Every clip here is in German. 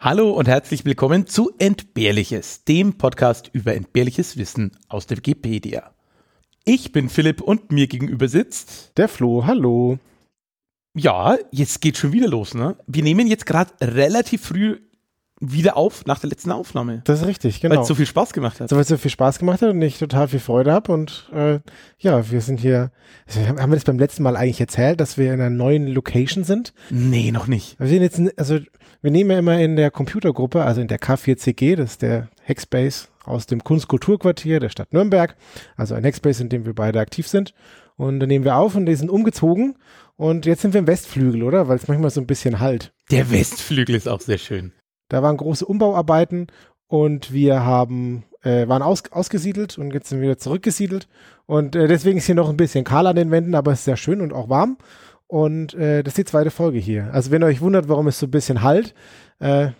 Hallo und herzlich willkommen zu Entbehrliches, dem Podcast über entbehrliches Wissen aus der Wikipedia. Ich bin Philipp und mir gegenüber sitzt der Flo. Hallo. Ja, jetzt geht schon wieder los, ne? Wir nehmen jetzt gerade relativ früh wieder auf nach der letzten Aufnahme. Das ist richtig, genau. Weil es so viel Spaß gemacht hat. So, weil es so viel Spaß gemacht hat und ich total viel Freude habe. Und äh, ja, wir sind hier. Also haben wir das beim letzten Mal eigentlich erzählt, dass wir in einer neuen Location sind? Nee, noch nicht. Wir sind jetzt, also wir nehmen ja immer in der Computergruppe, also in der K4CG, das ist der Hackspace aus dem Kunstkulturquartier der Stadt Nürnberg, also ein Hackspace, in dem wir beide aktiv sind. Und dann nehmen wir auf und die sind umgezogen. Und jetzt sind wir im Westflügel, oder? Weil es manchmal so ein bisschen halt. Der Westflügel ist auch sehr schön. Da waren große Umbauarbeiten und wir haben äh, waren aus, ausgesiedelt und jetzt sind wir wieder zurückgesiedelt. Und äh, deswegen ist hier noch ein bisschen kahl an den Wänden, aber es ist sehr schön und auch warm. Und äh, das ist die zweite Folge hier. Also wenn ihr euch wundert, warum es so ein bisschen halt, äh,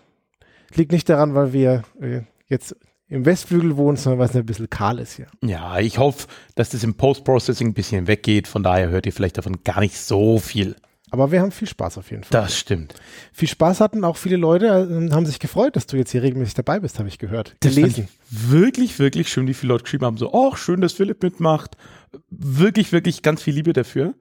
liegt nicht daran, weil wir äh, jetzt im Westflügel wohnen, sondern weil es ein bisschen kahl ist hier. Ja, ich hoffe, dass das im Post-Processing ein bisschen weggeht. Von daher hört ihr vielleicht davon gar nicht so viel. Aber wir haben viel Spaß auf jeden Fall. Das stimmt. Viel Spaß hatten auch viele Leute, äh, haben sich gefreut, dass du jetzt hier regelmäßig dabei bist, habe ich gehört. Das gelesen. Wirklich, wirklich schön, wie viele Leute geschrieben haben. So, ach, schön, dass Philipp mitmacht. Wirklich, wirklich ganz viel Liebe dafür.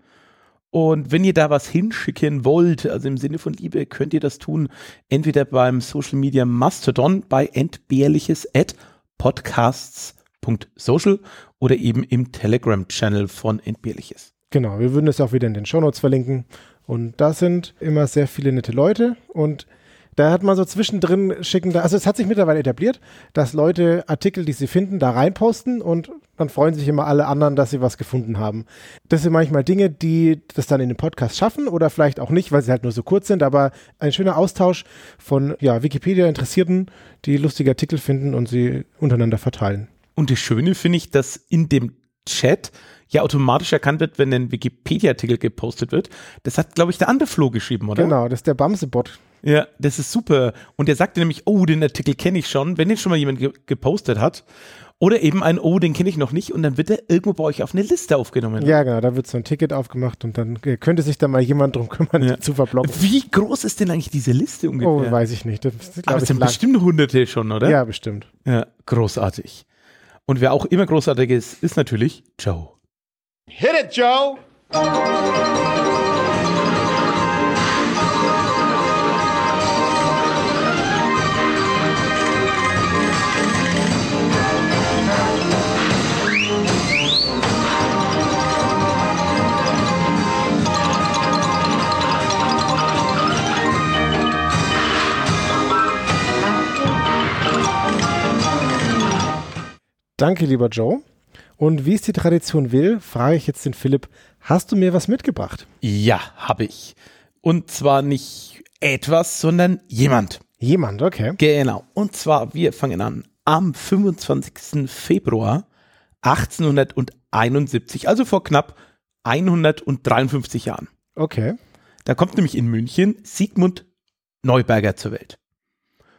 Und wenn ihr da was hinschicken wollt, also im Sinne von Liebe, könnt ihr das tun, entweder beim Social Media Mastodon bei entbehrliches at podcasts.social oder eben im Telegram-Channel von Entbehrliches. Genau, wir würden es auch wieder in den Shownotes verlinken. Und da sind immer sehr viele nette Leute und da hat man so zwischendrin schicken, also es hat sich mittlerweile etabliert, dass Leute Artikel, die sie finden, da reinposten und dann freuen sich immer alle anderen, dass sie was gefunden haben. Das sind manchmal Dinge, die das dann in den Podcast schaffen oder vielleicht auch nicht, weil sie halt nur so kurz sind, aber ein schöner Austausch von ja, Wikipedia-Interessierten, die lustige Artikel finden und sie untereinander verteilen. Und das Schöne finde ich, dass in dem Chat ja automatisch erkannt wird, wenn ein Wikipedia-Artikel gepostet wird. Das hat, glaube ich, der andere Flo geschrieben, oder? Genau, das ist der Bamse-Bot. Ja, das ist super. Und der sagte nämlich, oh, den Artikel kenne ich schon, wenn den schon mal jemand ge gepostet hat. Oder eben ein, oh, den kenne ich noch nicht und dann wird er irgendwo bei euch auf eine Liste aufgenommen. Ja, genau, da wird so ein Ticket aufgemacht und dann äh, könnte sich da mal jemand drum kümmern, ja. zu verblocken. Wie groß ist denn eigentlich diese Liste ungefähr? Oh, weiß ich nicht. Das, Aber es sind lang. bestimmt hunderte schon, oder? Ja, bestimmt. Ja, großartig. Und wer auch immer großartig ist, ist natürlich Joe. Hit it, Joe! Danke, lieber Joe. Und wie es die Tradition will, frage ich jetzt den Philipp, hast du mir was mitgebracht? Ja, habe ich. Und zwar nicht etwas, sondern jemand. Jemand, okay. Genau. Und zwar, wir fangen an am 25. Februar 1871, also vor knapp 153 Jahren. Okay. Da kommt nämlich in München Sigmund Neuberger zur Welt.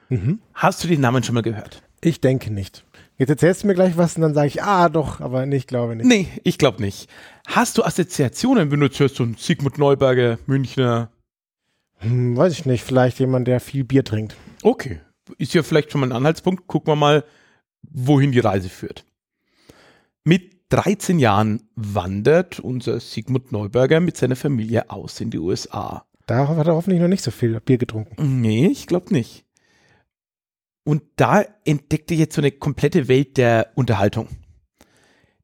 Mhm. Hast du den Namen schon mal gehört? Ich denke nicht. Jetzt erzählst du mir gleich was und dann sage ich, ah, doch, aber ich glaube nicht. Nee, ich glaube nicht. Hast du Assoziationen, wenn du hörst, so ein Sigmund Neuberger, Münchner? Hm, weiß ich nicht, vielleicht jemand, der viel Bier trinkt. Okay, ist ja vielleicht schon mal ein Anhaltspunkt. Gucken wir mal, wohin die Reise führt. Mit 13 Jahren wandert unser Sigmund Neuberger mit seiner Familie aus in die USA. Da hat er hoffentlich noch nicht so viel Bier getrunken. Nee, ich glaube nicht. Und da entdeckte ich jetzt so eine komplette Welt der Unterhaltung.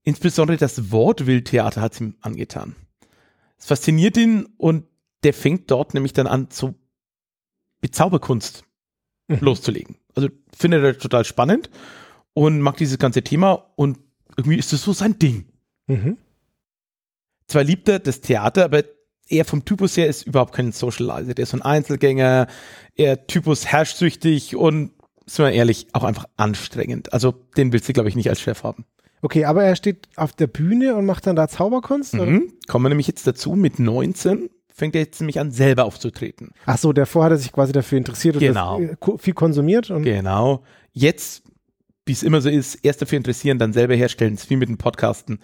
Insbesondere das Wortwildtheater hat es ihm angetan. Es fasziniert ihn und der fängt dort nämlich dann an, so Bezauberkunst mhm. loszulegen. Also findet er total spannend und mag dieses ganze Thema und irgendwie ist das so sein Ding. Mhm. Zwar liebt er das Theater, aber er vom Typus her ist überhaupt kein Socializer. Der ist so ein Einzelgänger, er Typus herrschsüchtig und sind wir ehrlich, auch einfach anstrengend. Also den willst du, glaube ich, nicht als Chef haben. Okay, aber er steht auf der Bühne und macht dann da Zauberkunst? Mhm. Kommen wir nämlich jetzt dazu, mit 19 fängt er jetzt nämlich an, selber aufzutreten. Ach so, davor hat er sich quasi dafür interessiert und genau. Äh, viel konsumiert. Und genau. Jetzt, wie es immer so ist, erst dafür interessieren, dann selber herstellen, ist wie mit den Podcasten,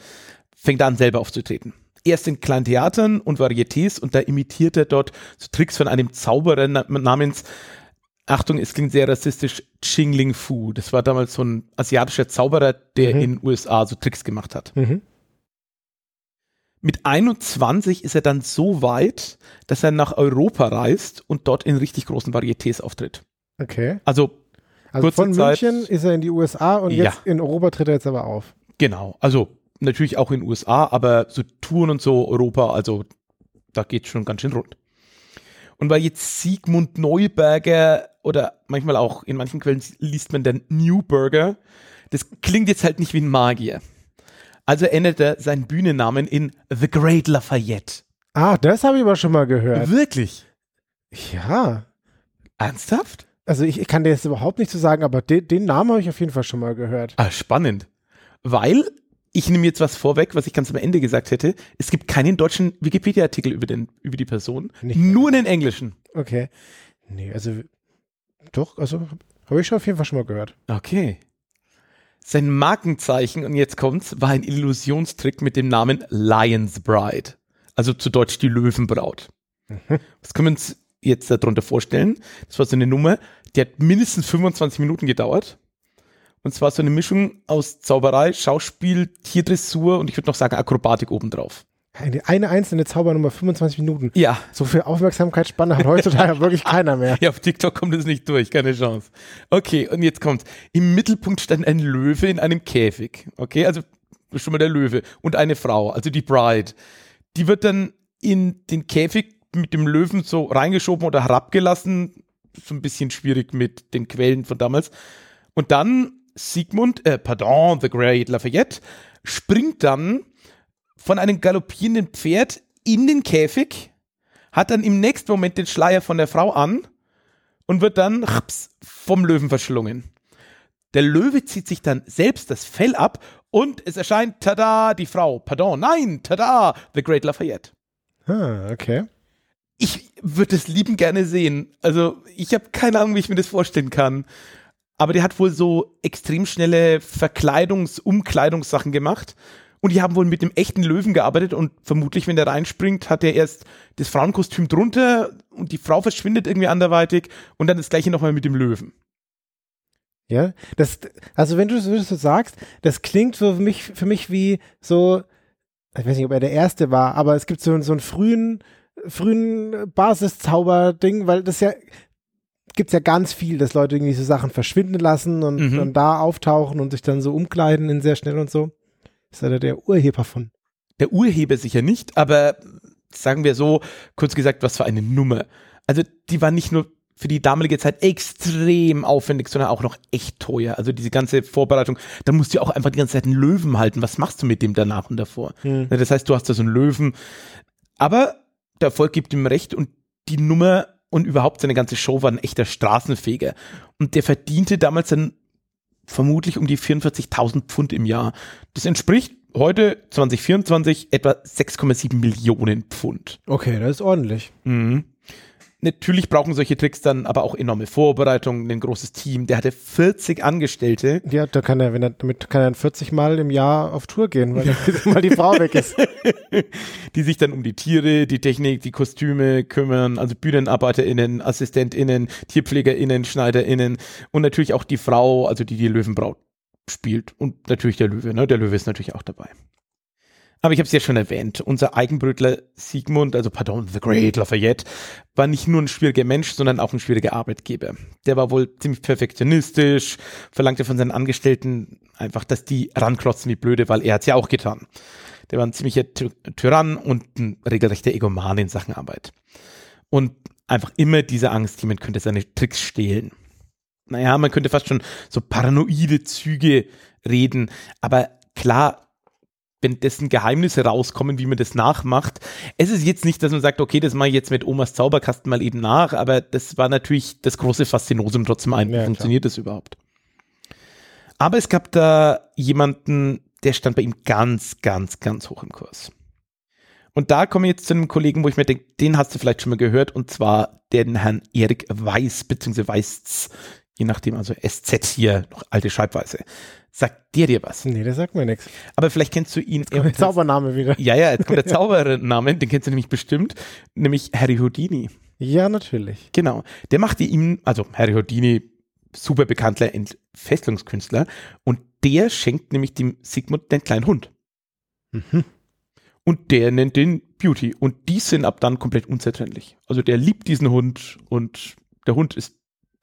fängt er an, selber aufzutreten. Erst in kleinen Theatern und Varietés und da imitiert er dort so Tricks von einem Zauberer namens Achtung, es klingt sehr rassistisch, Chingling Fu. Das war damals so ein asiatischer Zauberer, der Mhm. in den USA so Tricks gemacht hat. Mhm. Mit 21 ist er dann so weit, dass er nach Europa reist und dort in richtig großen Varietés auftritt. Okay. Also Also von Zeit- München ist er in die USA und Ja. jetzt in Europa tritt er jetzt aber auf. genau, also natürlich auch in den USA, aber so Touren und so Europa, also da geht schon ganz schön rund. Und weil jetzt Sigmund Neuberger oder manchmal auch in manchen Quellen liest man dann Newburger, das klingt jetzt halt nicht wie ein Magier. Also ändert er seinen Bühnennamen in The Great Lafayette. Ah, das habe ich aber schon mal gehört. Wirklich? Ja. Ernsthaft? Also ich, ich kann dir jetzt überhaupt nicht zu sagen, aber de, den Namen habe ich auf jeden Fall schon mal gehört. Ah, spannend. Weil, ich nehme jetzt was vorweg, was ich ganz am Ende gesagt hätte. Es gibt keinen deutschen Wikipedia-Artikel über, den, über die Person, Nicht. nur einen englischen. Okay. Nee, also doch, also habe ich schon auf jeden Fall schon mal gehört. Okay. Sein Markenzeichen, und jetzt kommt's, war ein Illusionstrick mit dem Namen Lion's Bride. Also zu Deutsch die Löwenbraut. Was können wir uns jetzt darunter vorstellen? Das war so eine Nummer, die hat mindestens 25 Minuten gedauert. Und zwar so eine Mischung aus Zauberei, Schauspiel, Tierdressur und ich würde noch sagen Akrobatik obendrauf. Eine, eine einzelne Zaubernummer, 25 Minuten. Ja, So viel Aufmerksamkeitsspanne hat heutzutage wirklich keiner mehr. Ja, auf TikTok kommt es nicht durch, keine Chance. Okay, und jetzt kommt. Im Mittelpunkt stand ein Löwe in einem Käfig. Okay, also schon mal der Löwe und eine Frau, also die Bride. Die wird dann in den Käfig mit dem Löwen so reingeschoben oder herabgelassen. So ein bisschen schwierig mit den Quellen von damals. Und dann Sigmund, äh, pardon, the Great Lafayette, springt dann von einem galoppierenden Pferd in den Käfig, hat dann im nächsten Moment den Schleier von der Frau an und wird dann vom Löwen verschlungen. Der Löwe zieht sich dann selbst das Fell ab und es erscheint, tada, die Frau. Pardon, nein, tada, the Great Lafayette. Ah, okay. Ich würde es lieben gerne sehen. Also, ich habe keine Ahnung, wie ich mir das vorstellen kann. Aber der hat wohl so extrem schnelle Verkleidungs-, Umkleidungssachen gemacht. Und die haben wohl mit dem echten Löwen gearbeitet und vermutlich, wenn der reinspringt, hat er erst das Frauenkostüm drunter und die Frau verschwindet irgendwie anderweitig und dann das gleiche nochmal mit dem Löwen. Ja, das, also wenn du das so sagst, das klingt für mich, für mich wie so, ich weiß nicht, ob er der Erste war, aber es gibt so, so einen frühen, frühen Basiszauber-Ding, weil das ja, gibt's ja ganz viel, dass Leute irgendwie so Sachen verschwinden lassen und Mhm. dann da auftauchen und sich dann so umkleiden in sehr schnell und so. Ist er da der Urheber von? Der Urheber sicher nicht, aber sagen wir so, kurz gesagt, was für eine Nummer. Also die war nicht nur für die damalige Zeit extrem aufwendig, sondern auch noch echt teuer. Also diese ganze Vorbereitung, da musst du auch einfach die ganze Zeit einen Löwen halten. Was machst du mit dem danach und davor? Hm. Ja, Das heißt, du hast da so einen Löwen. Aber der Erfolg gibt ihm recht und die Nummer und überhaupt seine ganze Show war ein echter Straßenfeger. Und der verdiente damals dann vermutlich um die 44.000 Pfund im Jahr. Das entspricht heute 2024 etwa 6,7 Millionen Pfund. Okay, das ist ordentlich. Mhm. Natürlich brauchen solche Tricks dann aber auch enorme Vorbereitungen, ein großes Team. Der hatte 40 Angestellte. Ja, da kann er, wenn er, damit kann er 40 Mal im Jahr auf Tour gehen, weil dann mal die Frau weg ist. die sich dann um die Tiere, die Technik, die Kostüme kümmern, also BühnenarbeiterInnen, AssistentInnen, TierpflegerInnen, SchneiderInnen und natürlich auch die Frau, also die die Löwenbraut spielt und natürlich der Löwe, ne? Der Löwe ist natürlich auch dabei. Aber ich habe es ja schon erwähnt, unser Eigenbrötler Sigmund, also pardon, The Great Lafayette, war nicht nur ein schwieriger Mensch, sondern auch ein schwieriger Arbeitgeber. Der war wohl ziemlich perfektionistisch, verlangte von seinen Angestellten einfach, dass die ranklotzen wie blöde, weil er hat's ja auch getan. Der war ein ziemlicher Ty Tyrann und ein regelrechter Egoman in Sachen Arbeit. Und einfach immer diese Angst, jemand könnte seine Tricks stehlen. Naja, man könnte fast schon so paranoide Züge reden, aber klar, wenn dessen Geheimnisse rauskommen, wie man das nachmacht. Es ist jetzt nicht, dass man sagt, okay, das mache ich jetzt mit Omas Zauberkasten mal eben nach, aber das war natürlich das große Faszinosum trotzdem ein. Ja, Wie klar. funktioniert das überhaupt? Aber es gab da jemanden, der stand bei ihm ganz, ganz, ganz hoch im Kurs. Und da komme ich jetzt zu einem Kollegen, wo ich mir denke, den hast du vielleicht schon mal gehört, und zwar den Herrn Erik Weiß, beziehungsweise Weißz, je nachdem, also SZ hier, noch alte Schreibweise. Sagt der dir was? Nee, das sagt mir nichts. Aber vielleicht kennst du ihn. Der Zaubername wieder. Ja, ja, jetzt kommt der Zaubername, den kennst du nämlich bestimmt, nämlich Harry Houdini. Ja, natürlich. Genau. Der machte ihm, also Harry Houdini, super bekannter Entfesselungskünstler, und der schenkt nämlich dem Sigmund den kleinen Hund. Mhm. Und der nennt den Beauty. Und die sind ab dann komplett unzertrennlich. Also der liebt diesen Hund und der Hund ist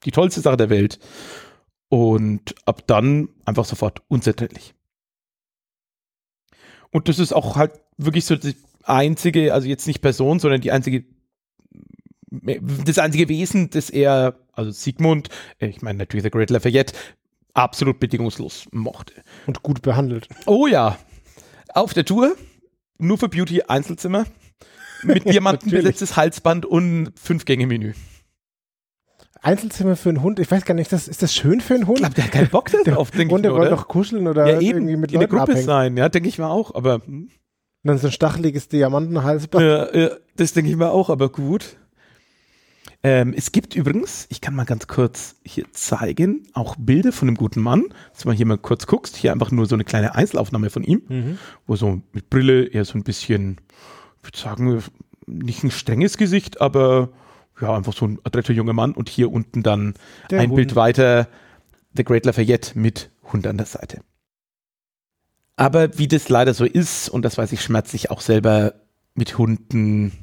die tollste Sache der Welt. Und ab dann einfach sofort unzertrennlich. Und das ist auch halt wirklich so die einzige, also jetzt nicht Person, sondern die einzige, das einzige Wesen, das er, also Sigmund, ich meine natürlich The Great Lafayette, absolut bedingungslos mochte. Und gut behandelt. Oh ja. Auf der Tour, nur für Beauty Einzelzimmer, mit Diamanten besetztes Halsband und Fünf-Gänge-Menü. Einzelzimmer für einen Hund, ich weiß gar nicht, ist das, ist das schön für einen Hund? Ich glaube, der hat keinen Bock darauf, denke ich Hunde wollen oder? doch kuscheln oder ja, eben, irgendwie mit in der Leuten Gruppe abhängen. sein, ja, denke ich mir auch, aber hm. Und dann so ein stacheliges Diamantenhalsband. Ja, ja, das denke ich mir auch, aber gut. Ähm, es gibt übrigens, ich kann mal ganz kurz hier zeigen, auch Bilder von dem guten Mann. Dass du mal hier mal kurz guckst, hier einfach nur so eine kleine Einzelaufnahme von ihm, Mhm. wo so mit Brille eher so ein bisschen, ich würde sagen, nicht ein strenges Gesicht, aber ja, einfach so ein adretter junger Mann und hier unten dann Der ein Hund. Bild weiter, The Great Lafayette mit Hund an der Seite. Aber wie das leider so ist, und das weiß ich schmerzlich auch selber mit Hunden,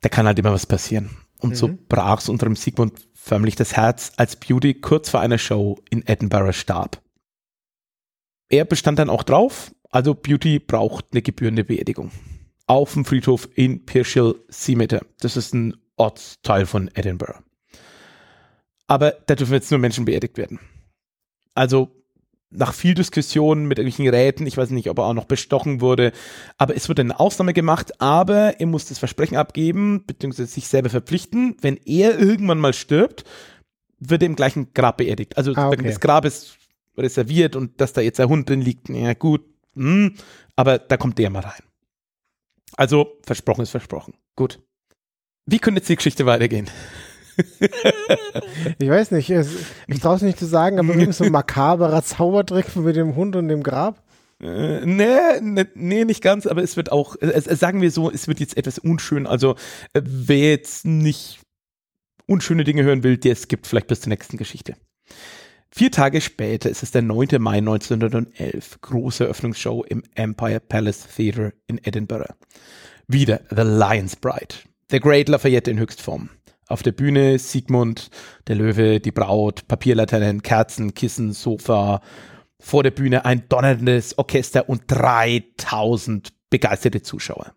da kann halt immer was passieren. Und so Mhm. brach es unserem Sigmund förmlich das Herz, als Beauty kurz vor einer Show in Edinburgh starb. Er bestand dann auch drauf, also Beauty braucht eine gebührende Beerdigung. Auf dem Friedhof in Pearshill Cemetery. Das ist ein Ortsteil von Edinburgh. Aber da dürfen jetzt nur Menschen beerdigt werden. Also nach viel Diskussion mit irgendwelchen Räten, ich weiß nicht, ob er auch noch bestochen wurde, aber es wurde eine Ausnahme gemacht, aber er muss das Versprechen abgeben, beziehungsweise sich selber verpflichten, wenn er irgendwann mal stirbt, wird er im gleichen Grab beerdigt. Also Ah, okay. das Grab ist reserviert und dass da jetzt der Hund drin liegt, ja gut, hm, aber da kommt der mal rein. Also versprochen ist versprochen. Gut. Wie könnte jetzt die Geschichte weitergehen? Ich weiß nicht, es, ich traue es nicht zu sagen, aber irgendwie so ein makaberer Zaubertrick mit dem Hund und dem Grab. Äh, nee, nee, nee, nicht ganz, aber es wird auch, äh, äh, sagen wir so, es wird jetzt etwas unschön. Also, wer jetzt nicht unschöne Dinge hören will, der skippt vielleicht bis zur nächsten Geschichte. Vier Tage später ist es der 9. Mai 1911, große Eröffnungsshow im Empire Palace Theatre in Edinburgh. Wieder The Lion's Bride, der Great Lafayette in Höchstform. Auf der Bühne Sigmund, der Löwe, die Braut, Papierlaternen, Kerzen, Kissen, Sofa. Vor der Bühne ein donnerndes Orchester und 3000 begeisterte Zuschauer.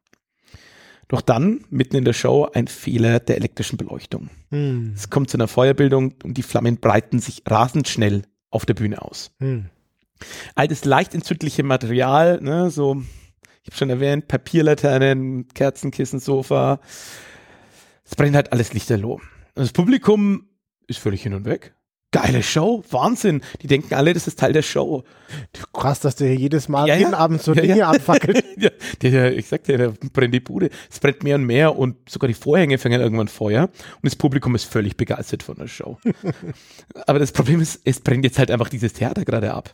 Doch dann, mitten in der Show, ein Fehler der elektrischen Beleuchtung. Hm. Es kommt zu einer Feuerbildung und die Flammen breiten sich rasend schnell auf der Bühne aus. Hm. All das leicht entzündliche Material, ne, so, ich habe schon erwähnt, Papierlaternen, Kerzenkissen, Sofa, es brennt halt alles lichterloh. Und das Publikum ist völlig hin und weg. Geile Show, Wahnsinn. Die denken alle, das ist Teil der Show. Krass, dass der hier jedes Mal Ja, ja. jeden Abend so Ja, Dinge ja. anfackelt. ja, der, der, ich sag dir, der brennt die Bude. Es brennt mehr und mehr und sogar die Vorhänge fangen irgendwann Feuer und das Publikum ist völlig begeistert von der Show. Aber das Problem ist, es brennt jetzt halt einfach dieses Theater gerade ab.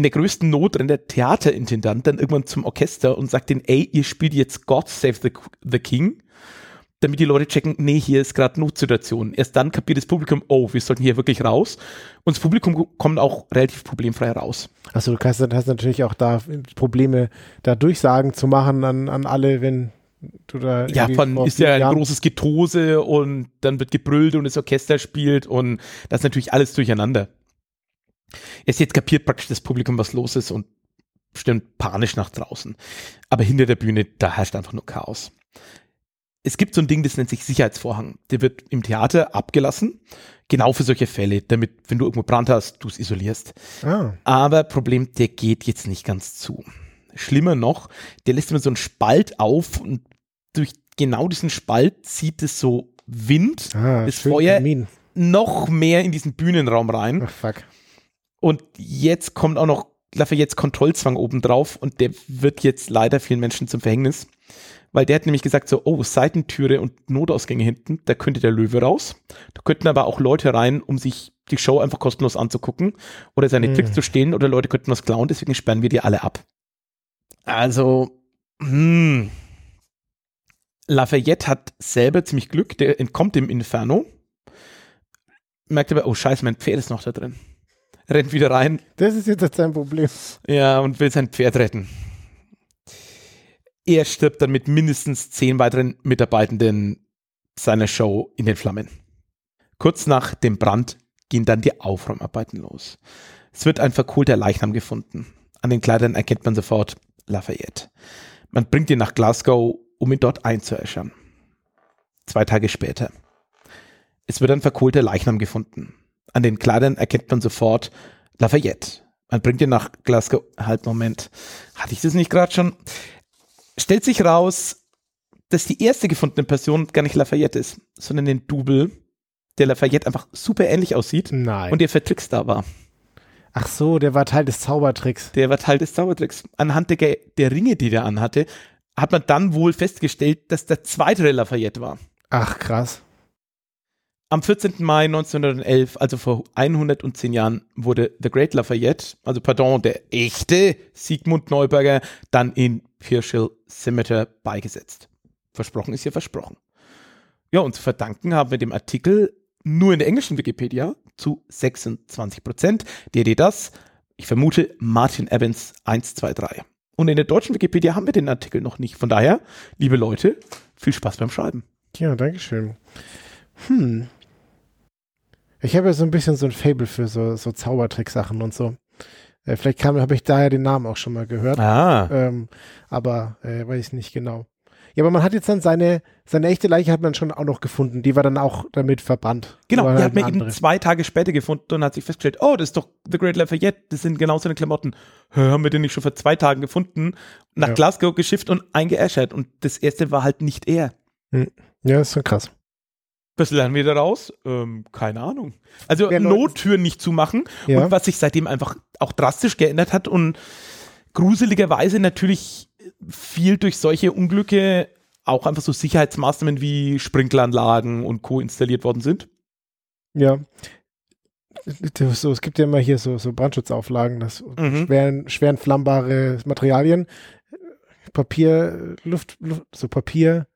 In der größten Not rennt der Theaterintendant dann irgendwann zum Orchester und sagt denen, ey, ihr spielt jetzt God Save the, the King, damit die Leute checken, nee, hier ist gerade Notsituation. Erst dann kapiert das Publikum, oh, wir sollten hier wirklich raus. Und das Publikum kommt auch relativ problemfrei raus. Achso, du hast, hast natürlich auch da Probleme, da Durchsagen zu machen an, an alle, wenn du da. Ja, von ist ja ein Jahren- großes Getose und dann wird gebrüllt und das Orchester spielt und das ist natürlich alles durcheinander. Erst jetzt kapiert praktisch das Publikum, was los ist und stürmt panisch nach draußen. Aber hinter der Bühne, da herrscht einfach nur Chaos. Es gibt so ein Ding, das nennt sich Sicherheitsvorhang. Der wird im Theater abgelassen, genau für solche Fälle, damit, wenn du irgendwo Brand hast, du es isolierst. Ah, Aber Problem, der geht jetzt nicht ganz zu. Schlimmer noch, der lässt immer so einen Spalt auf und durch genau diesen Spalt zieht es so Wind, ah das Feuer Kamin. noch mehr in diesen Bühnenraum rein. Ach, fuck. Und jetzt kommt auch noch Lafayette's Kontrollzwang obendrauf und der wird jetzt leider vielen Menschen zum Verhängnis. Weil der hat nämlich gesagt so, oh, Seitentüre und Notausgänge hinten, da könnte der Löwe raus. Da könnten aber auch Leute rein, um sich die Show einfach kostenlos anzugucken oder seine Hm. Tricks zu stehlen oder Leute könnten was klauen, deswegen sperren wir die alle ab. Also, hm, Lafayette hat selber ziemlich Glück, der entkommt dem Inferno. Merkt aber, oh scheiße, mein Pferd ist noch da drin. Rennt wieder rein. Das ist jetzt sein Problem. Ja, und will sein Pferd retten. Er stirbt dann mit mindestens zehn weiteren Mitarbeitenden seiner Show in den Flammen. Kurz nach dem Brand gehen dann die Aufräumarbeiten los. Es wird ein verkohlter Leichnam gefunden. An den Kleidern erkennt man sofort Lafayette. Man bringt ihn nach Glasgow, um ihn dort einzuäschern. Zwei Tage später. Es wird ein verkohlter Leichnam gefunden. An den Kleidern erkennt man sofort Lafayette. Man bringt ihn nach Glasgow. Halt, Moment. Hatte ich das nicht gerade schon? Stellt sich raus, dass die erste gefundene Person gar nicht Lafayette ist, sondern den Double, der Lafayette einfach super ähnlich aussieht Nein. und der für Tricks da war. Ach so, der war Teil des Zaubertricks. Der war Teil des Zaubertricks. Anhand der, der Ringe, die der anhatte, hat man dann wohl festgestellt, dass der zweite Lafayette war. Ach, krass. Am 14. Mai 1911, also vor 110 Jahren, wurde The Great Lafayette, also pardon, der echte Sigmund Neuberger, dann in Pirschel Cemetery beigesetzt. Versprochen ist ja versprochen. Ja, und zu verdanken haben wir dem Artikel nur in der englischen Wikipedia zu 26 Prozent. Der das, ich vermute, Martin Evans 123. Und in der deutschen Wikipedia haben wir den Artikel noch nicht. Von daher, liebe Leute, viel Spaß beim Schreiben. Ja, Dankeschön. Hm. Ich habe ja so ein bisschen so ein Fable für so, so Zaubertricksachen und so. Äh, vielleicht habe ich daher den Namen auch schon mal gehört. Ah. Ähm, aber äh, weiß ich nicht genau. Ja, aber man hat jetzt dann seine, seine echte Leiche hat man schon auch noch gefunden. Die war dann auch damit verbrannt. Genau, die halt hat man eine eben zwei Tage später gefunden und hat sich festgestellt, oh, das ist doch The Great Lafayette, das sind genau seine Klamotten. Hä, haben wir den nicht schon vor zwei Tagen gefunden? Nach Ja. Glasgow geschifft und eingeäschert. Und das erste war halt nicht er. Ja, ist schon krass. Was lernen wir daraus? Ähm, keine Ahnung. Also Nottüren nicht zumachen. Ja. Und was sich seitdem einfach auch drastisch geändert hat und gruseligerweise natürlich viel durch solche Unglücke auch einfach so Sicherheitsmaßnahmen wie Sprinkleranlagen und Co. installiert worden sind. Ja. So, es gibt ja immer hier so, so Brandschutzauflagen, das Mhm. schweren, schweren flammbare Materialien, Papier, Luft, Luft so Papier,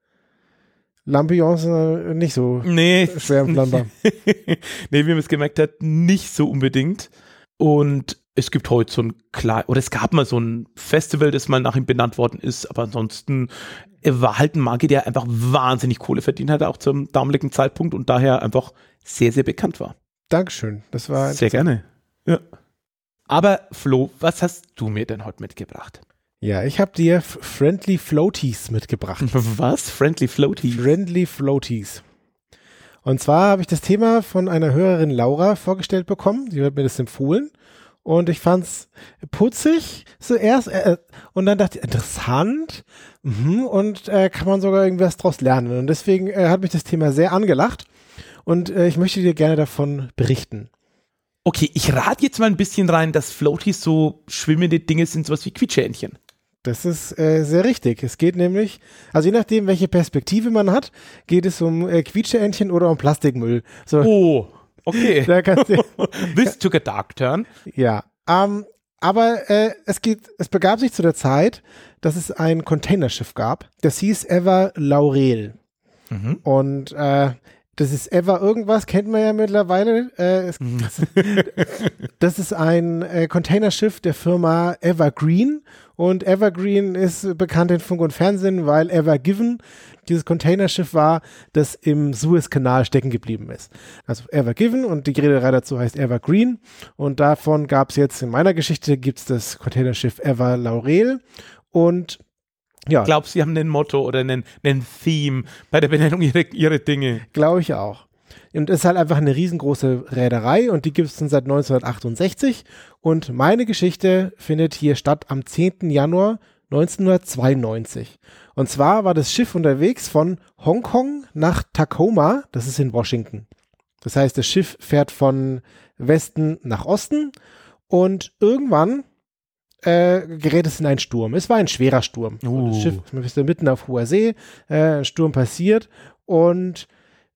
Lampions äh, nicht so Nee. schwer entflammbar. nee, wie man es gemerkt hat, nicht so unbedingt. Und es gibt heute so ein klar, oder es gab mal so ein Festival, das mal nach ihm benannt worden ist, aber ansonsten er war halt ein Magier, der einfach wahnsinnig Kohle verdient hat, auch zum damaligen Zeitpunkt und daher einfach sehr, sehr bekannt war. Dankeschön. Das war Sehr gerne. Ja. Aber Flo, was hast du mir denn heute mitgebracht? Ja, ich habe dir Friendly Floaties mitgebracht. Was? Friendly Floaty? Friendly Floaties. Und zwar habe ich das Thema von einer Hörerin Laura vorgestellt bekommen. Sie hat mir das empfohlen. Und ich fand's putzig zuerst. Äh, und dann dachte ich, interessant. Mhm, und äh, kann man sogar irgendwas draus lernen. Und deswegen äh, hat mich das Thema sehr angelacht. Und äh, ich möchte dir gerne davon berichten. Okay, ich rate jetzt mal ein bisschen rein, dass Floaties so schwimmende Dinge sind, sowas wie Quietscheentchen. Das ist äh, sehr richtig. Es geht nämlich, also je nachdem, welche Perspektive man hat, geht es um äh, Quietscheentchen oder um Plastikmüll. So, Oh, okay. da kannst du, This took a dark turn. ja. Ähm, aber äh, es geht, es begab sich zu der Zeit, dass es ein Containerschiff gab. Das hieß Ever Laurel. Mhm. Und äh, das ist Ever irgendwas, kennt man ja mittlerweile. Äh, es, das, das ist ein äh, Containerschiff der Firma Evergreen. Und Evergreen ist bekannt in Funk und Fernsehen, weil Evergiven dieses Containerschiff war, das im Suezkanal stecken geblieben ist. Also Evergiven und die Reederei dazu heißt Evergreen. Und davon gab es jetzt in meiner Geschichte gibt's das Containerschiff Ever Laurel. Und ja, Ich glaube, sie haben ein Motto oder einen Theme bei der Benennung ihrer, ihrer Dinge. Glaube ich auch. Und es ist halt einfach eine riesengroße Reederei und die gibt es schon seit 1968. Und meine Geschichte findet hier statt am 10. Januar 1992. Und zwar war das Schiff unterwegs von Hongkong nach Tacoma, das ist in Washington. Das heißt, das Schiff fährt von Westen nach Osten und irgendwann äh, gerät es in einen Sturm. Es war ein schwerer Sturm. Uh. Das Schiff ist mitten auf hoher See, äh, ein Sturm passiert und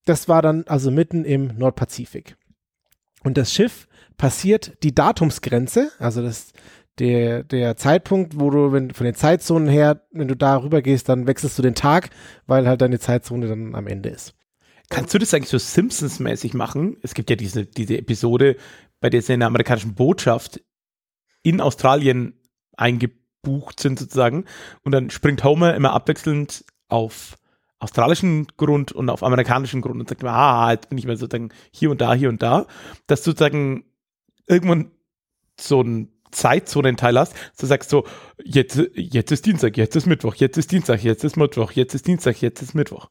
das war dann also mitten im Nordpazifik. Und das Schiff passiert die Datumsgrenze, also das, der, der Zeitpunkt, wo du, wenn von den Zeitzonen her, wenn du da rüber gehst, dann wechselst du den Tag, weil halt deine Zeitzone dann am Ende ist. Kannst du das eigentlich so Simpsons-mäßig machen? Es gibt ja diese, diese Episode, bei der sie in der amerikanischen Botschaft in Australien eingebucht sind sozusagen und dann springt Homer immer abwechselnd auf australischen Grund und auf amerikanischen Grund und sagt, ah, jetzt bin ich mal sozusagen hier und da, hier und da, dass du sozusagen irgendwann so ein Zeitzonenteil hast, du sagst so, jetzt, jetzt ist Dienstag, jetzt ist Mittwoch, jetzt ist Dienstag, jetzt ist Mittwoch, jetzt ist Dienstag, jetzt ist Mittwoch.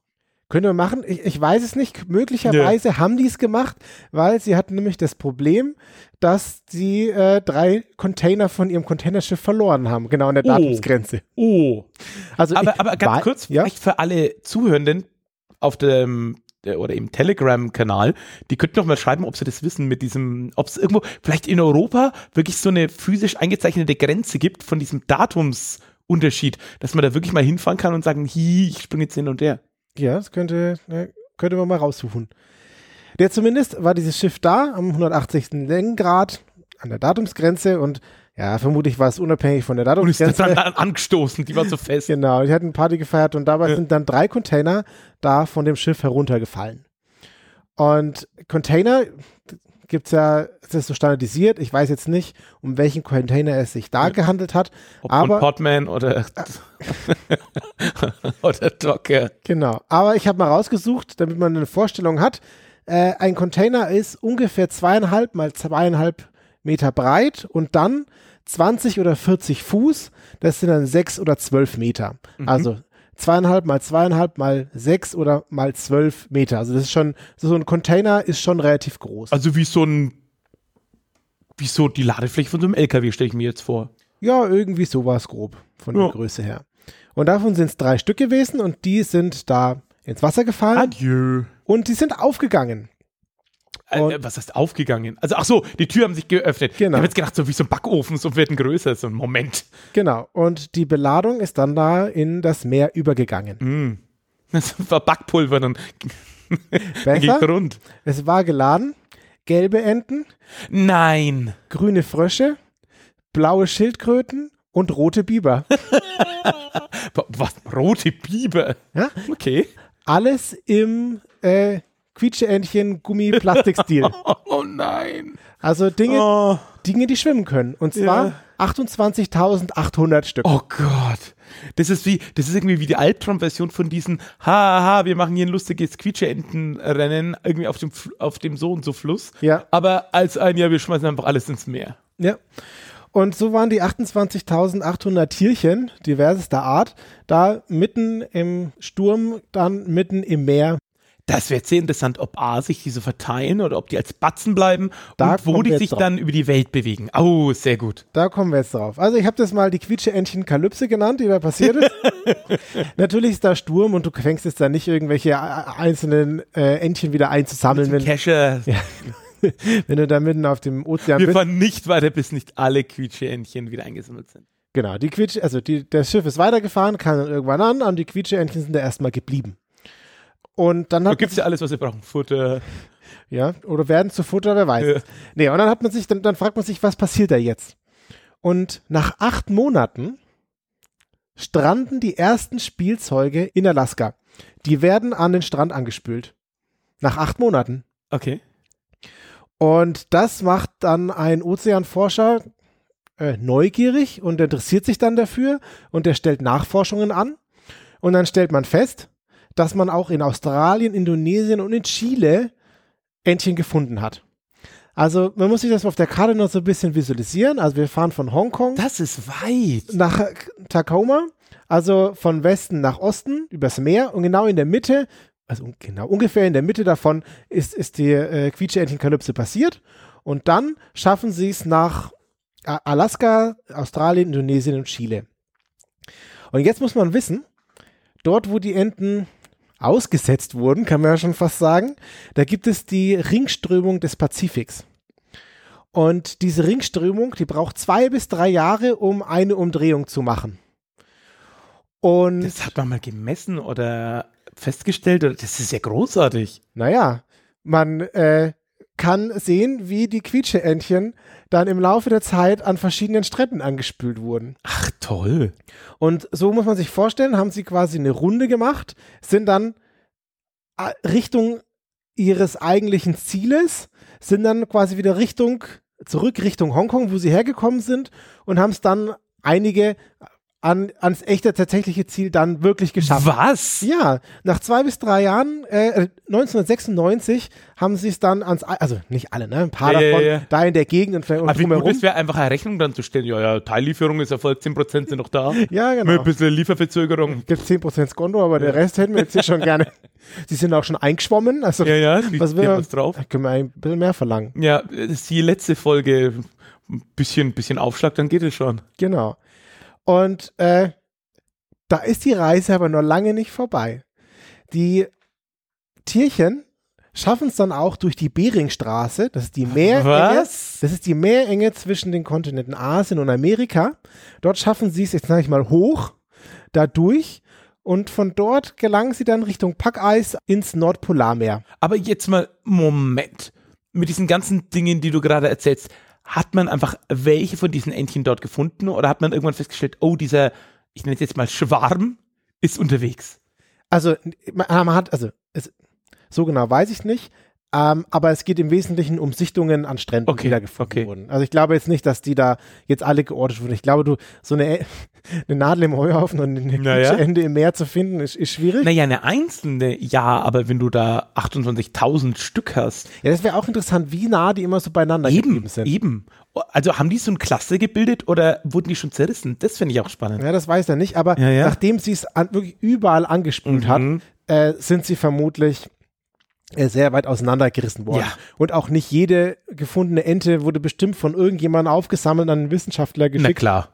Können wir machen. Ich, ich weiß es nicht. Möglicherweise ja. haben die es gemacht, weil sie hatten nämlich das Problem, dass sie äh, drei Container von ihrem Containerschiff verloren haben, genau an der oh. Datumsgrenze. Oh. Also aber, ich, aber ganz war, kurz, ja? vielleicht für alle Zuhörenden auf dem oder im Telegram-Kanal, die könnten noch mal schreiben, ob sie das wissen mit diesem, ob es irgendwo vielleicht in Europa wirklich so eine physisch eingezeichnete Grenze gibt von diesem Datumsunterschied, dass man da wirklich mal hinfahren kann und sagen, hi, ich springe jetzt hin und her. Ja, das könnte, ne, könnte man mal raussuchen. Der zumindest war dieses Schiff da am 180. Längengrad an der Datumsgrenze und ja, vermutlich war es unabhängig von der Datumsgrenze. Und ist dann angestoßen, die war so fest. genau, die hatten Party gefeiert und dabei ja. sind dann drei Container da von dem Schiff heruntergefallen. Und Container gibt es ja, es ist so standardisiert. Ich weiß jetzt nicht, um welchen Container es sich da ja. gehandelt hat. Ob aber Podman oder, oder Docker. Genau. Aber ich habe mal rausgesucht, damit man eine Vorstellung hat. Äh, ein Container ist ungefähr zweieinhalb mal zweieinhalb Meter breit und dann 20 oder 40 Fuß. Das sind dann sechs oder zwölf Meter. Mhm. Also zweieinhalb mal zweieinhalb mal sechs oder mal zwölf Meter. Also das ist schon, so ein Container ist schon relativ groß. Also wie so ein, wie so die Ladefläche von so einem LKW stelle ich mir jetzt vor. Ja, irgendwie sowas grob von ja. der Größe her. Und davon sind es drei Stück gewesen und die sind da ins Wasser gefallen. Adieu. Und die sind aufgegangen. Äh, was heißt aufgegangen? Also, ach so, die Tür haben sich geöffnet. Genau. Ich habe jetzt gedacht, so wie so ein Backofen, so wird ein größer, so ein Moment. Genau. Und die Beladung ist dann da in das Meer übergegangen. Mm. Das war Backpulver, dann, dann ging rund. Es war geladen. Gelbe Enten. Nein. Grüne Frösche. Blaue Schildkröten und rote Biber. Was? Rote Biber? Ja? Okay. Alles im äh, Quietscheentchen Gummi Plastikstil. oh nein. Also Dinge, oh. Dinge, die schwimmen können. Und zwar ja. 28.800 Stück. Oh Gott. Das ist wie, das ist irgendwie wie die Albtraum-Version von diesen, haha, wir machen hier ein lustiges Quietscheentenrennen irgendwie auf dem, auf dem so und so Fluss. Ja. Aber als ein, ja, wir schmeißen einfach alles ins Meer. Ja. Und so waren die 28.800 Tierchen diversester Art da mitten im Sturm, dann mitten im Meer das wäre sehr interessant, ob A, sich diese verteilen oder ob die als Batzen bleiben da und wo die sich drauf. dann über die Welt bewegen. Oh, sehr gut. Da kommen wir jetzt drauf. Also ich habe das mal die Quietsche-Entchen Kalypse genannt, die da passiert ist. Natürlich ist da Sturm und du fängst jetzt da nicht irgendwelche äh, einzelnen äh, Entchen wieder einzusammeln. Wenn, Cache. Ja, wenn du da mitten auf dem Ozean wir bist. Wir fahren nicht weiter, bis nicht alle Quietsche-Entchen wieder eingesammelt sind. Genau, die Quietsche, also die, das Schiff ist weitergefahren, kam dann irgendwann an und die Quietsche-Entchen sind da erstmal geblieben. Und dann hat. Da gibt es ja alles, was wir brauchen. Futter. Ja, oder werden zu Futter, wer weiß. Ja. Nee, und dann hat man sich, dann, dann fragt man sich, was passiert da jetzt? Und nach acht Monaten stranden die ersten Spielzeuge in Alaska. Die werden an den Strand angespült. Nach acht Monaten. Okay. Und das macht dann ein Ozeanforscher äh, neugierig und interessiert sich dann dafür und der stellt Nachforschungen an. Und dann stellt man fest, dass man auch in Australien, Indonesien und in Chile Entchen gefunden hat. Also man muss sich das auf der Karte noch so ein bisschen visualisieren. Also wir fahren von Hongkong. Das ist weit. Nach Tacoma. Also von Westen nach Osten übers Meer und genau in der Mitte, also genau ungefähr in der Mitte davon ist, ist die äh, Quietsche-Entchen-Kalypse passiert. Und dann schaffen sie es nach Alaska, Australien, Indonesien und Chile. Und jetzt muss man wissen, dort, wo die Enten ausgesetzt wurden, kann man ja schon fast sagen. Da gibt es die Ringströmung des Pazifiks. Und diese Ringströmung, die braucht zwei bis drei Jahre, um eine Umdrehung zu machen. Und das hat man mal gemessen oder festgestellt, oder das ist ja großartig. Naja, man, äh, kann sehen, wie die Quietscheentchen dann im Laufe der Zeit an verschiedenen Stränden angespült wurden. Ach, toll. Und so muss man sich vorstellen, haben sie quasi eine Runde gemacht, sind dann äh, Richtung ihres eigentlichen Zieles, sind dann quasi wieder Richtung, zurück Richtung Hongkong, wo sie hergekommen sind und haben es dann einige an, ans echte tatsächliche Ziel dann wirklich geschafft. Was? Ja, nach zwei bis drei Jahren, äh, 1996 haben sie es dann ans, also nicht alle, ne, ein paar Ja, ja, davon ja. da in der Gegend und, und Aber drumherum. es wäre, einfach eine Rechnung dann zu stellen. Ja, ja, Teillieferung ist erfolgt, 10% sind noch da. Ja, Mit genau. ein bisschen Lieferverzögerung. Gibt 10% Konto, aber der Rest hätten wir jetzt hier schon gerne. Sie sind auch schon eingeschwommen, also Ja, ja, die was will was drauf. können wir ein bisschen mehr verlangen. Ja, das ist die letzte Folge. Ein bisschen, bisschen Aufschlag, dann geht es schon. Genau. Und äh, da ist die Reise aber noch lange nicht vorbei. Die Tierchen schaffen es dann auch durch die Beringstraße, das ist die Meerenge, Was? das ist die Meerenge zwischen den Kontinenten Asien und Amerika. Dort schaffen sie es, jetzt sage ich mal, hoch, dadurch und von dort gelangen sie dann Richtung Packeis ins Nordpolarmeer. Aber jetzt mal, Moment. Mit diesen ganzen Dingen, die du gerade erzählst, hat man einfach welche von diesen Entchen dort gefunden oder hat man irgendwann festgestellt, oh, dieser, ich nenne es jetzt mal Schwarm, ist unterwegs? Also man, hat, also es, so genau weiß ich nicht, ähm, aber es geht im Wesentlichen um Sichtungen an Stränden, Okay, die da gefunden okay. wurden. Also ich glaube jetzt nicht, dass die da jetzt alle geortet wurden. Ich glaube, du so eine, eine Nadel im Heuhaufen und eine Naja. Ende im Meer zu finden, ist, ist schwierig. Naja, eine einzelne, ja, aber wenn du da 28.000 Stück hast, Ja, das wäre auch interessant, wie nah die immer so beieinander eben, geblieben sind. eben. Also haben die so ein Cluster gebildet oder wurden die schon zerrissen? Das finde ich auch spannend. Ja, das weiß er nicht, aber Ja, ja. nachdem sie es wirklich überall angespült hat, Mhm. äh, sind sie vermutlich sehr weit auseinandergerissen worden. Ja. Und auch nicht jede gefundene Ente wurde bestimmt von irgendjemandem aufgesammelt, an einen Wissenschaftler Na geschickt, klar.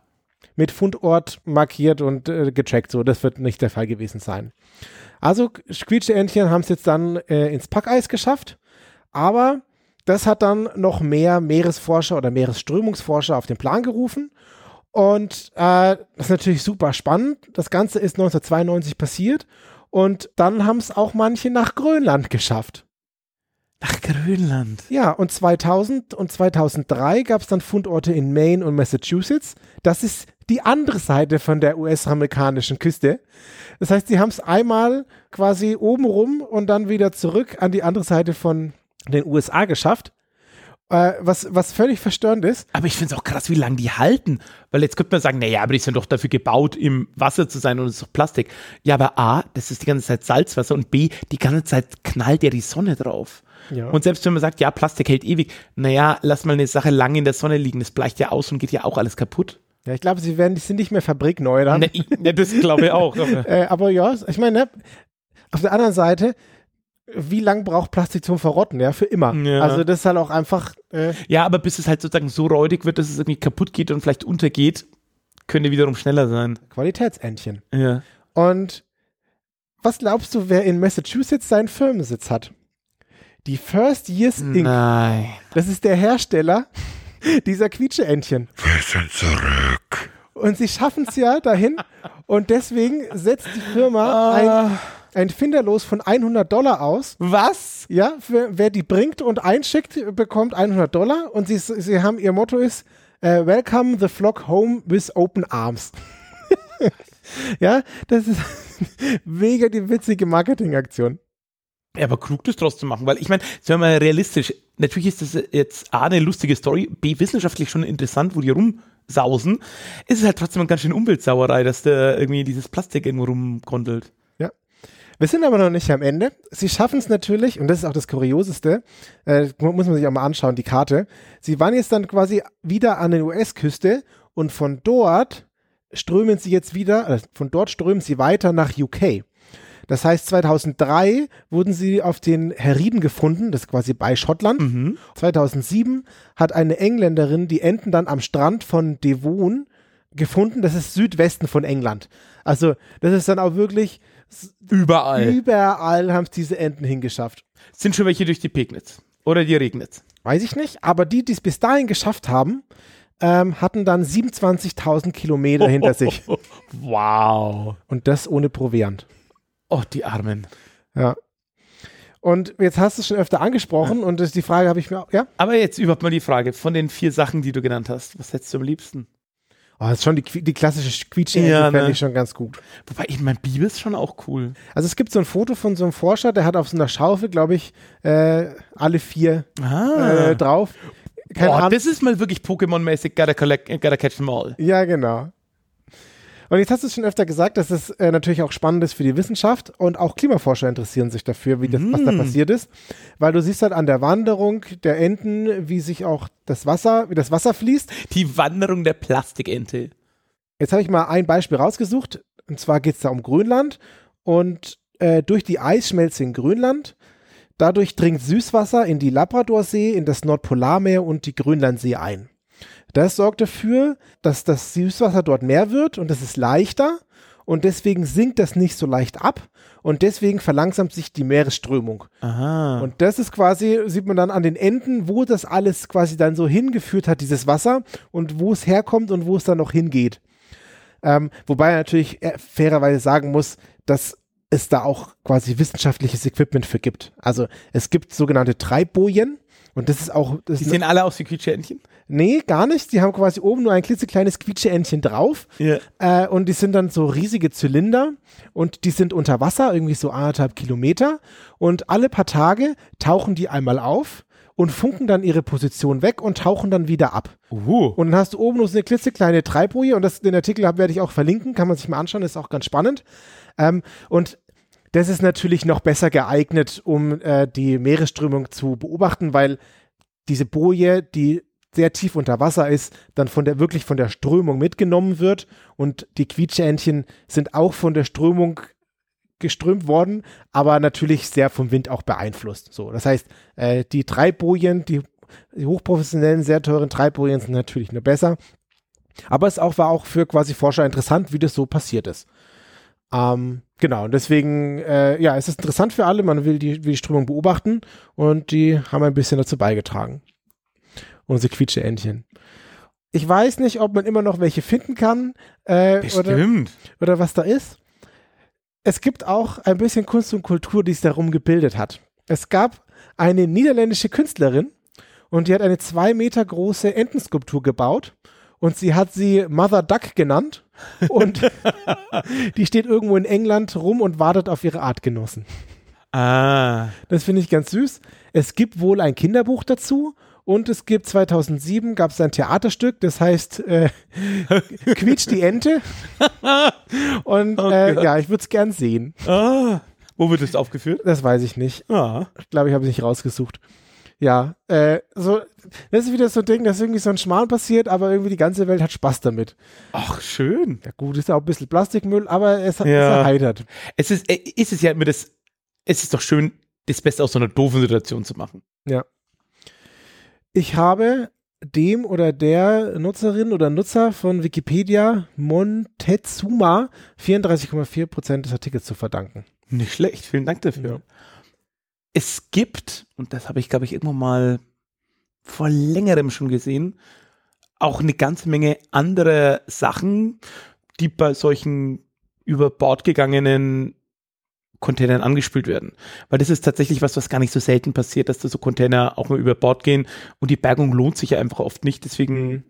mit Fundort markiert und äh, gecheckt. So, das wird nicht der Fall gewesen sein. Also Quietscheentchen haben es jetzt dann äh, ins Packeis geschafft, aber das hat dann noch mehr Meeresforscher oder Meeresströmungsforscher auf den Plan gerufen. Und äh, das ist natürlich super spannend. Das Ganze ist 1992 passiert und dann haben es auch manche nach Grönland geschafft. Nach Grönland. Ja, und 2000 und 2003 gab es dann Fundorte in Maine und Massachusetts. Das ist die andere Seite von der US-amerikanischen Küste. Das heißt, sie haben es einmal quasi oben rum und dann wieder zurück an die andere Seite von den USA geschafft. Äh, was, was völlig verstörend ist. Aber ich finde es auch krass, wie lange die halten. Weil jetzt könnte man sagen, naja, aber die sind doch dafür gebaut, im Wasser zu sein und es ist doch Plastik. Ja, aber A, das ist die ganze Zeit Salzwasser und B, die ganze Zeit knallt ja die Sonne drauf. Ja. Und selbst wenn man sagt, ja, Plastik hält ewig, naja, lass mal eine Sache lange in der Sonne liegen, das bleicht ja aus und geht ja auch alles kaputt. Ja, ich glaube, sie werden, die sind nicht mehr fabrikneu dann. Ne, ne, das glaube ich auch. Aber Äh, aber ja, ich meine, ne, auf der anderen Seite, wie lang braucht Plastik zum Verrotten? Ja, für immer. Ja. Also das ist halt auch einfach, äh, ja, aber bis es halt sozusagen so räudig wird, dass es irgendwie kaputt geht und vielleicht untergeht, könnte wiederum schneller sein. Qualitätsentchen. Ja. Und was glaubst du, wer in Massachusetts seinen Firmensitz hat? Die First Years Inc. Nein. Das ist der Hersteller dieser Quietscheentchen. Wir sind zurück. Und sie schaffen es ja dahin. Und deswegen setzt die Firma ein, ein Finderlos von 100 Dollar aus. Was? Ja, für, wer die bringt und einschickt, bekommt 100 Dollar. Und sie, sie haben, ihr Motto ist, äh, Welcome the flock home with open arms. ja, das ist mega die witzige Marketingaktion. Ja, aber klug, das draus zu machen, weil ich meine, sagen wir mal realistisch, natürlich ist das jetzt A, eine lustige Story, B, wissenschaftlich schon interessant, wo die rumsausen. Es ist halt trotzdem eine ganz schön Umweltsauerei, dass da irgendwie dieses Plastik irgendwo rumkondelt. Wir sind aber noch nicht am Ende. Sie schaffen es natürlich, und das ist auch das Kurioseste, äh, muss man sich auch mal anschauen, die Karte. Sie waren jetzt dann quasi wieder an der US-Küste und von dort strömen sie jetzt wieder, äh, von dort strömen sie weiter nach UK. Das heißt, 2003 wurden sie auf den Heriden gefunden, das ist quasi bei Schottland. Mhm. 2007 hat eine Engländerin die Enten dann am Strand von Devon gefunden. Das ist Südwesten von England. Also, das ist dann auch wirklich Überall. Überall haben es diese Enten hingeschafft. Sind schon welche durch die Pegnitz. Oder die Regnitz. Weiß ich nicht, aber die, die es bis dahin geschafft haben, ähm, hatten dann 27.000 Kilometer hinter sich. Wow. Und das ohne Proviant. Oh, die Armen. Ja. Und jetzt hast du es schon öfter angesprochen und das, die Frage habe ich mir, auch- ja? Aber jetzt überhaupt mal die Frage, von den vier Sachen, die du genannt hast, was hättest du am liebsten? Oh, das ist schon die, die klassische quietsche Ja, fände ne? ich schon ganz gut. Wobei, ich mein Biber ist schon auch cool. Also es gibt so ein Foto von so einem Forscher, der hat auf so einer Schaufel, glaube ich, äh, alle vier Ah. äh, drauf. Keine Boah, Ahnung. das ist mal wirklich Pokémon-mäßig, gotta, collect, gotta catch them all. Ja, genau. Und jetzt hast du es schon öfter gesagt, dass es äh, natürlich auch spannend ist für die Wissenschaft und auch Klimaforscher interessieren sich dafür, wie das, was da Mm. passiert ist. Weil du siehst halt an der Wanderung der Enten, wie sich auch das Wasser, wie das Wasser fließt. Die Wanderung der Plastikente. Jetzt habe ich mal ein Beispiel rausgesucht. Und zwar geht es da um Grönland. Und äh, durch die Eisschmelze in Grönland, dadurch dringt Süßwasser in die Labradorsee, in das Nordpolarmeer und die Grönlandsee ein. Das sorgt dafür, dass das Süßwasser dort mehr wird und es ist leichter und deswegen sinkt das nicht so leicht ab und deswegen verlangsamt sich die Meeresströmung. Aha. Und das ist quasi, sieht man dann an den Enden, wo das alles quasi dann so hingeführt hat, dieses Wasser und wo es herkommt und wo es dann noch hingeht. Ähm, wobei er natürlich äh, fairerweise sagen muss, dass es da auch quasi wissenschaftliches Equipment für gibt. Also es gibt sogenannte Treibbojen und das ist auch, das die sehen alle aus wie Quietscheentchen. nee, gar nicht. Die haben quasi oben nur ein klitzekleines Quietscheentchen drauf Ja. äh, und die sind dann so riesigeZylinder und die sind unter Wasser, irgendwie so anderthalb Kilometer. Und alle paar Tage tauchen die einmal auf und funken dann ihre Position weg und tauchen dann wieder ab. Uh. Und dann hast du oben noch so eine klitzekleine Treibboje und das, den Artikel werde ich auch verlinken, kann man sich mal anschauen, ist auch ganz spannend. Ähm, und das ist natürlich noch besser geeignet, um äh, die Meeresströmung zu beobachten, weil diese Boje, die sehr tief unter Wasser ist, dann von der wirklich von der Strömung mitgenommen wird und die Quietscheentchen sind auch von der Strömung geströmt worden, aber natürlich sehr vom Wind auch beeinflusst. So, das heißt, äh, die Treibbojen, die, die hochprofessionellen, sehr teuren Treibbojen sind natürlich nur besser. Aber es auch, war auch für quasi Forscher interessant, wie das so passiert ist. Ähm, genau, und deswegen, äh, ja, es ist interessant für alle, man will die, will die Strömung beobachten und die haben ein bisschen dazu beigetragen. Unsere Quietscheentchen. Ich weiß nicht, ob man immer noch welche finden kann äh, oder, Bestimmt. oder was da ist. Es gibt auch ein bisschen Kunst und Kultur, die sich darum gebildet hat. Es gab eine niederländische Künstlerin und die hat eine zwei Meter große Entenskulptur gebaut und sie hat sie Mother Duck genannt und die steht irgendwo in England rum und wartet auf ihre Artgenossen. Ah. Das finde ich ganz süß. Es gibt wohl ein Kinderbuch dazu und es gibt 2007 gab es ein Theaterstück, das heißt äh, Quietsch die Ente. Und Oh äh, ja, ich würde es gern sehen. ah. Wo wird das aufgeführt? Das weiß ich nicht. Ah. Ich glaube, ich habe es nicht rausgesucht. Ja, äh, so, das ist wieder so ein Ding, dass irgendwie so ein Schmarrn passiert, aber irgendwie die ganze Welt hat Spaß damit. Ach, schön. Ja gut, ist ja auch ein bisschen Plastikmüll, aber es hat Ja. es erheitert. Es ist, äh, ist es ja immer das, es ist doch schön, das Beste aus so einer doofen Situation zu machen. Ich habe dem oder der Nutzerin oder Nutzer von Wikipedia Montezuma 34,4 Prozent des Artikels zu verdanken. Nicht schlecht, vielen Dank dafür. Ja. Es gibt, und das habe ich, glaube ich, irgendwann mal vor längerem schon gesehen, auch eine ganze Menge andere Sachen, die bei solchen über Bord gegangenen Containern angespült werden. Weil das ist tatsächlich was, was gar nicht so selten passiert, dass da so Container auch mal über Bord gehen und die Bergung lohnt sich ja einfach oft nicht. Deswegen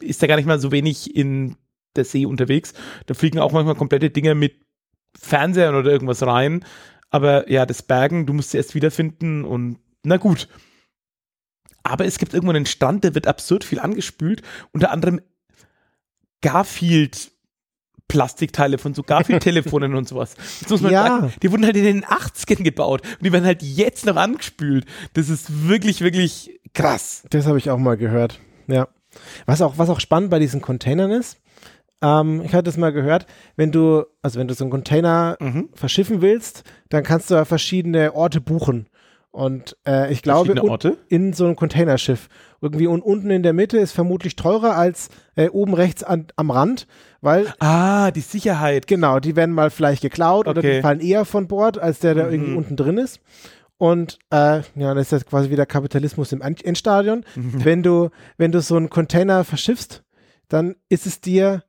ist da gar nicht mal so wenig in der See unterwegs. Da fliegen auch manchmal komplette Dinger mit Fernsehern oder irgendwas rein. Aber ja, das Bergen, du musst sie erst wiederfinden und na gut. Aber es gibt irgendwann einen Strand, der wird absurd viel angespült. Unter anderem Garfield Plastikteile von so Garfield-Telefonen und sowas. Das muss man Ja. sagen. Die wurden halt in den 80ern gebaut und die werden halt jetzt noch angespült. Das ist wirklich, wirklich krass. Das habe ich auch mal gehört. Ja. Was auch, was auch spannend bei diesen Containern ist, ähm, ich hatte es mal gehört, wenn du, also wenn du so einen Container Mhm. verschiffen willst, dann kannst du ja verschiedene Orte buchen. Und äh, ich glaube, in so einem Containerschiff. Irgendwie und unten in der Mitte ist vermutlich teurer als äh, oben rechts an, am Rand, weil Ah, die Sicherheit. genau, die werden mal vielleicht geklaut oder Okay. die fallen eher von Bord, als der da irgendwie Mhm. unten drin ist. Und äh, ja, das ist jetzt quasi wieder Kapitalismus im End- Endstadion. Wenn du, wenn du so einen Container verschiffst, dann ist es dir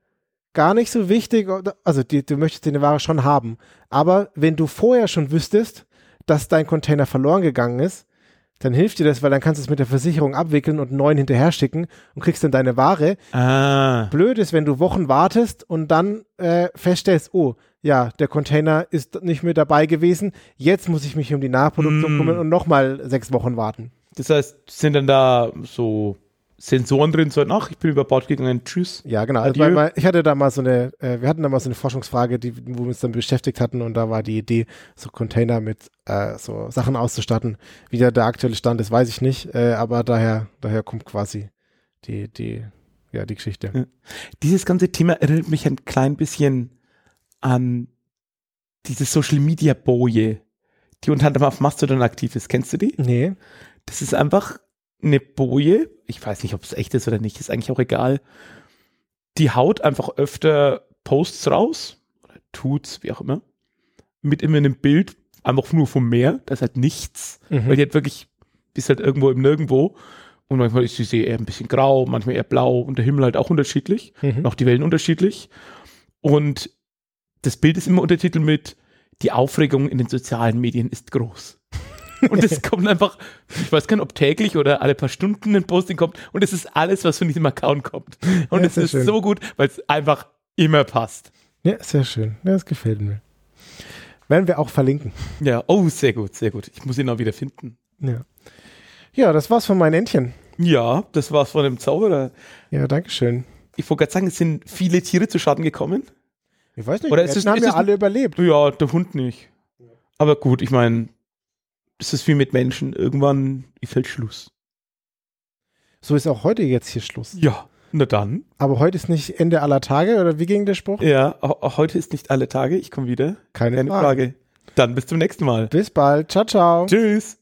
gar nicht so wichtig, also die, du möchtest deine Ware schon haben. Aber wenn du vorher schon wüsstest, dass dein Container verloren gegangen ist, dann hilft dir das, weil dann kannst du es mit der Versicherung abwickeln und einen neuen hinterher schicken und kriegst dann deine Ware. Ah. Blöd ist, wenn du Wochen wartest und dann äh, feststellst, oh, ja, der Container ist nicht mehr dabei gewesen, jetzt muss ich mich um die Nachproduktion Mm. kümmern und nochmal sechs Wochen warten. Das heißt, sind dann da so Sensoren drin, so, ach, ich bin über Bord gegangen, tschüss. Ja, genau. Also weil, mal- ich hatte da mal so eine, äh, wir hatten da mal so eine Forschungsfrage, die, wo wir uns dann beschäftigt hatten und da war die Idee, so Container mit äh, so Sachen auszustatten. Wie der, der aktuelle Stand ist, weiß ich nicht, äh, aber daher, daher kommt quasi die, die, ja, die Geschichte. Ja. Dieses ganze Thema erinnert mich ein klein bisschen an diese Social Media Boje, die unter anderem auf Mastodon aktiv ist. Kennst du die? Nee. Das ist einfach eine Boje. Ich weiß nicht, ob es echt ist oder nicht, ist eigentlich auch egal. Die haut einfach öfter Posts raus, oder tut's, wie auch immer, mit immer einem Bild, einfach nur vom Meer, da ist halt nichts, Mhm. weil die hat wirklich, bist halt irgendwo im Nirgendwo. Und manchmal ist die See eher ein bisschen grau, manchmal eher blau und der Himmel halt auch unterschiedlich, Mhm. auch die Wellen unterschiedlich. Und das Bild ist immer untertitelt mit Die Aufregung in den sozialen Medien ist groß. Und es kommt einfach, ich weiß gar nicht, ob täglich oder alle paar Stunden ein Posting kommt. Und es ist alles, was von diesem Account kommt. Und es ist schön. so gut, weil es einfach immer passt. Ja, sehr schön. Ja, das gefällt mir. Werden wir auch verlinken. Ja, oh, sehr gut, sehr gut. Ich muss ihn auch wieder finden. Ja. Ja, das war's von meinen Entchen. Ja, das war's von dem Zauberer. Ja, Dankeschön. Ich wollte gerade sagen, es sind viele Tiere zu Schaden gekommen. Ich weiß nicht, Oder die ist es- haben ist ja alle überlebt. Ja, der Hund nicht. Aber gut, ich meine, es ist wie mit Menschen. Irgendwann ist halt Schluss. So ist auch heute jetzt hier Schluss. Ja, na dann. Aber heute ist nicht Ende aller Tage, oder wie ging der Spruch? Ja, heute ist nicht alle Tage. Ich komme wieder. Keine, Keine Frage. Frage. Dann bis zum nächsten Mal. Bis bald. Ciao, ciao. Tschüss.